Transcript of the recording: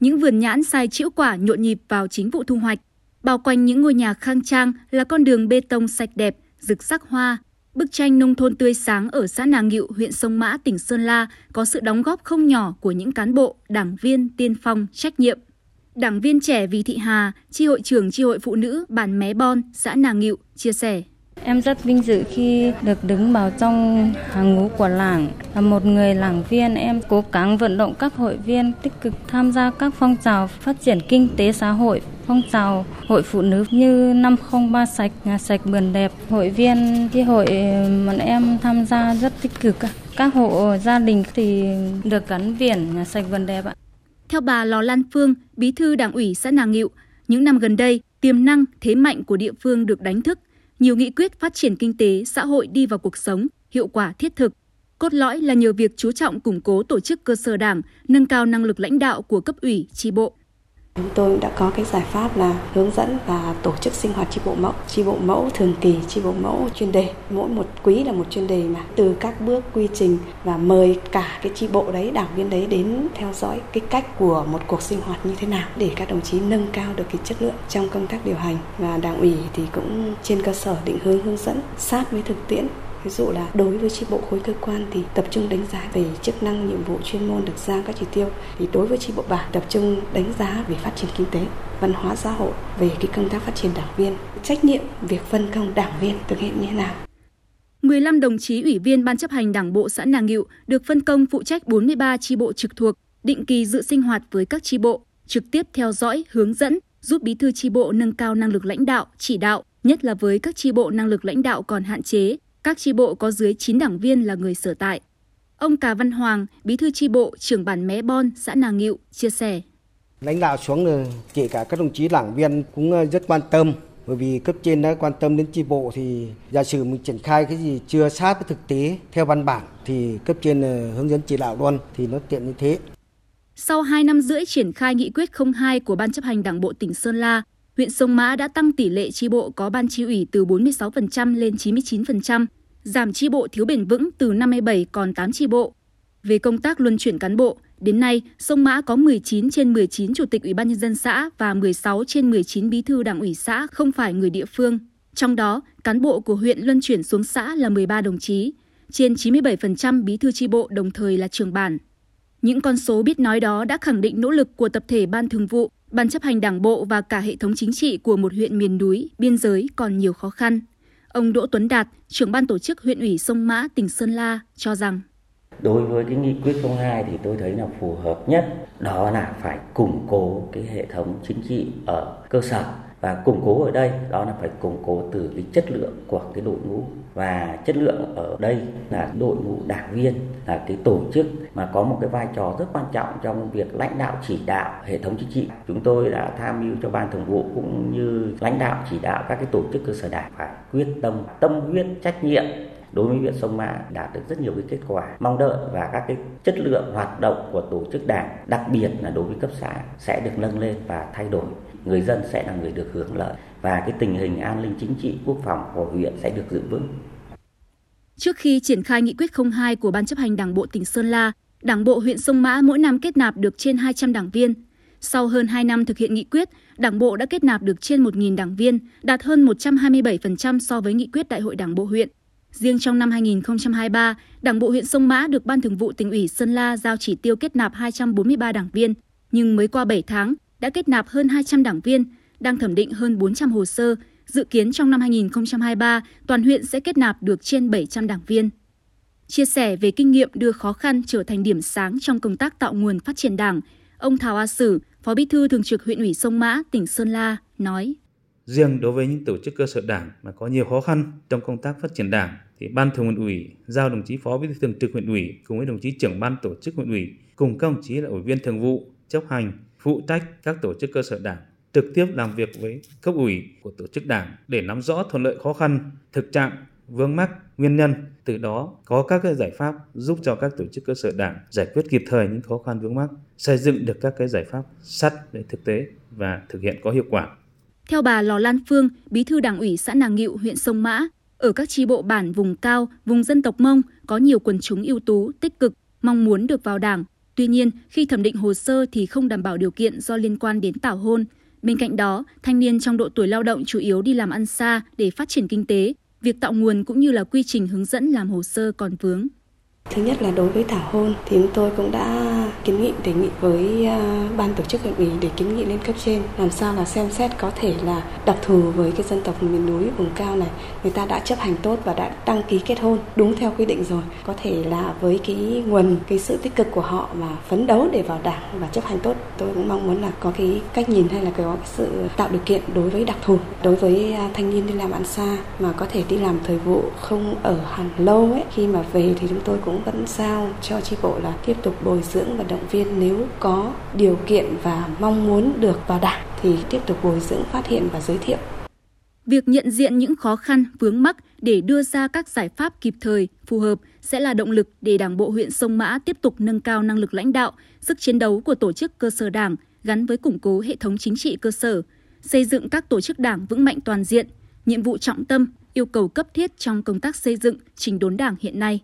những vườn nhãn sai chĩu quả nhộn nhịp vào chính vụ thu hoạch. Bao quanh những ngôi nhà khang trang là con đường bê tông sạch đẹp, rực sắc hoa. Bức tranh nông thôn tươi sáng ở xã Nàng Ngịu, huyện Sông Mã, tỉnh Sơn La có sự đóng góp không nhỏ của những cán bộ, đảng viên, tiên phong, trách nhiệm. Đảng viên trẻ Vì Thị Hà, tri hội trưởng tri hội phụ nữ bản Mé Bon, xã Nàng Ngịu, chia sẻ. Em rất vinh dự khi được đứng vào trong hàng ngũ của làng. Là một người làng viên, em cố gắng vận động các hội viên tích cực tham gia các phong trào phát triển kinh tế xã hội, phong trào hội phụ nữ như 503 sạch, nhà sạch vườn đẹp. Hội viên cái hội bọn em tham gia rất tích cực. Các hộ gia đình thì được gắn biển nhà sạch vườn đẹp ạ. Theo bà Lò Lan Phương, bí thư đảng ủy xã Nàng Ngịu, những năm gần đây, tiềm năng, thế mạnh của địa phương được đánh thức nhiều nghị quyết phát triển kinh tế, xã hội đi vào cuộc sống, hiệu quả thiết thực. Cốt lõi là nhờ việc chú trọng củng cố tổ chức cơ sở đảng, nâng cao năng lực lãnh đạo của cấp ủy, tri bộ. Chúng tôi đã có cái giải pháp là hướng dẫn và tổ chức sinh hoạt tri bộ mẫu, tri bộ mẫu thường kỳ, tri bộ mẫu chuyên đề. Mỗi một quý là một chuyên đề mà từ các bước quy trình và mời cả cái tri bộ đấy, đảng viên đấy đến theo dõi cái cách của một cuộc sinh hoạt như thế nào để các đồng chí nâng cao được cái chất lượng trong công tác điều hành và đảng ủy thì cũng trên cơ sở định hướng hướng dẫn sát với thực tiễn ví dụ là đối với tri bộ khối cơ quan thì tập trung đánh giá về chức năng nhiệm vụ chuyên môn được giao các chỉ tiêu. Thì đối với tri bộ bản tập trung đánh giá về phát triển kinh tế văn hóa xã hội về cái công tác phát triển đảng viên trách nhiệm việc phân công đảng viên thực hiện như thế nào. 15 đồng chí ủy viên Ban chấp hành Đảng bộ xã Nàng Ngịu được phân công phụ trách 43 chi bộ trực thuộc, định kỳ dự sinh hoạt với các chi bộ, trực tiếp theo dõi, hướng dẫn, giúp bí thư chi bộ nâng cao năng lực lãnh đạo, chỉ đạo, nhất là với các chi bộ năng lực lãnh đạo còn hạn chế, các chi bộ có dưới 9 đảng viên là người sở tại. Ông Cà Văn Hoàng, bí thư chi bộ, trưởng bản Mé Bon, xã Nàng Ngịu, chia sẻ. Lãnh đạo xuống kể cả các đồng chí đảng viên cũng ờ, rất quan tâm bởi vì cấp trên đã quan tâm đến chi bộ thì giả sử mình triển khai cái gì chưa sát với thực tế theo văn bản thì cấp trên ờ, hướng dẫn chỉ đạo luôn thì nó tiện như thế. Sau 2 năm rưỡi triển khai nghị quyết 02 của Ban chấp hành Đảng bộ tỉnh Sơn La, huyện Sông Mã đã tăng tỷ lệ chi bộ có ban chi ủy từ 46% lên 99%, giảm chi bộ thiếu bền vững từ 57 còn 8 chi bộ. Về công tác luân chuyển cán bộ, đến nay, Sông Mã có 19 trên 19 chủ tịch Ủy ban nhân dân xã và 16 trên 19 bí thư đảng ủy xã không phải người địa phương. Trong đó, cán bộ của huyện luân chuyển xuống xã là 13 đồng chí, trên 97% bí thư chi bộ đồng thời là trưởng bản. Những con số biết nói đó đã khẳng định nỗ lực của tập thể ban thường vụ, ban chấp hành đảng bộ và cả hệ thống chính trị của một huyện miền núi, biên giới còn nhiều khó khăn. Ông Đỗ Tuấn Đạt, trưởng ban tổ chức huyện ủy Sông Mã, tỉnh Sơn La cho rằng. Đối với cái nghị quyết 02 thì tôi thấy là phù hợp nhất. Đó là phải củng cố cái hệ thống chính trị ở cơ sở và củng cố ở đây, đó là phải củng cố từ cái chất lượng của cái đội ngũ. Và chất lượng ở đây là đội ngũ đảng viên, là cái tổ chức mà có một cái vai trò rất quan trọng trong việc lãnh đạo chỉ đạo hệ thống chính trị. Chúng tôi đã tham mưu cho ban thường vụ cũng như lãnh đạo chỉ đạo các cái tổ chức cơ sở đảng phải quyết tâm tâm huyết, trách nhiệm đối với huyện Sông Mã đạt được rất nhiều cái kết quả mong đợi và các cái chất lượng hoạt động của tổ chức đảng đặc biệt là đối với cấp xã sẽ được nâng lên và thay đổi người dân sẽ là người được hưởng lợi và cái tình hình an ninh chính trị quốc phòng của huyện sẽ được giữ vững. Trước khi triển khai nghị quyết 02 của Ban chấp hành Đảng bộ tỉnh Sơn La, Đảng bộ huyện Sông Mã mỗi năm kết nạp được trên 200 đảng viên. Sau hơn 2 năm thực hiện nghị quyết, Đảng bộ đã kết nạp được trên 1.000 đảng viên, đạt hơn 127% so với nghị quyết Đại hội Đảng bộ huyện. Riêng trong năm 2023, Đảng bộ huyện Sông Mã được Ban Thường vụ tỉnh ủy Sơn La giao chỉ tiêu kết nạp 243 đảng viên, nhưng mới qua 7 tháng đã kết nạp hơn 200 đảng viên, đang thẩm định hơn 400 hồ sơ, dự kiến trong năm 2023 toàn huyện sẽ kết nạp được trên 700 đảng viên. Chia sẻ về kinh nghiệm đưa khó khăn trở thành điểm sáng trong công tác tạo nguồn phát triển Đảng, ông Thảo A Sử, Phó Bí thư Thường trực huyện ủy Sông Mã, tỉnh Sơn La nói: Riêng đối với những tổ chức cơ sở đảng mà có nhiều khó khăn trong công tác phát triển đảng thì ban thường huyện ủy giao đồng chí phó bí thư thường trực huyện ủy cùng với đồng chí trưởng ban tổ chức huyện ủy cùng các đồng chí là ủy viên thường vụ, chấp hành, phụ trách các tổ chức cơ sở đảng, trực tiếp làm việc với cấp ủy của tổ chức đảng để nắm rõ thuận lợi khó khăn, thực trạng, vướng mắc, nguyên nhân, từ đó có các cái giải pháp giúp cho các tổ chức cơ sở đảng giải quyết kịp thời những khó khăn vướng mắc, xây dựng được các cái giải pháp sắt để thực tế và thực hiện có hiệu quả theo bà Lò Lan Phương, bí thư đảng ủy xã Nàng Ngịu, huyện Sông Mã, ở các tri bộ bản vùng cao, vùng dân tộc Mông có nhiều quần chúng ưu tú, tích cực, mong muốn được vào đảng. Tuy nhiên, khi thẩm định hồ sơ thì không đảm bảo điều kiện do liên quan đến tảo hôn. Bên cạnh đó, thanh niên trong độ tuổi lao động chủ yếu đi làm ăn xa để phát triển kinh tế. Việc tạo nguồn cũng như là quy trình hướng dẫn làm hồ sơ còn vướng. Thứ nhất là đối với tảo hôn thì chúng tôi cũng đã kiến nghị, đề nghị với à, ban tổ chức huyện ủy để kiến nghị lên cấp trên, làm sao là xem xét có thể là đặc thù với cái dân tộc miền núi vùng cao này. Người ta đã chấp hành tốt và đã đăng ký kết hôn đúng theo quy định rồi. Có thể là với cái nguồn, cái sự tích cực của họ mà phấn đấu để vào đảng và chấp hành tốt, tôi cũng mong muốn là có cái cách nhìn hay là có cái sự tạo điều kiện đối với đặc thù. Đối với à, thanh niên đi làm ăn xa mà có thể đi làm thời vụ không ở hẳn lâu ấy, khi mà về thì chúng tôi cũng vẫn giao cho tri bộ là tiếp tục bồi dưỡng và động viên nếu có điều kiện và mong muốn được vào đảng thì tiếp tục bồi dưỡng phát hiện và giới thiệu. Việc nhận diện những khó khăn, vướng mắc để đưa ra các giải pháp kịp thời, phù hợp sẽ là động lực để Đảng bộ huyện Sông Mã tiếp tục nâng cao năng lực lãnh đạo, sức chiến đấu của tổ chức cơ sở Đảng gắn với củng cố hệ thống chính trị cơ sở, xây dựng các tổ chức Đảng vững mạnh toàn diện, nhiệm vụ trọng tâm, yêu cầu cấp thiết trong công tác xây dựng chỉnh đốn Đảng hiện nay.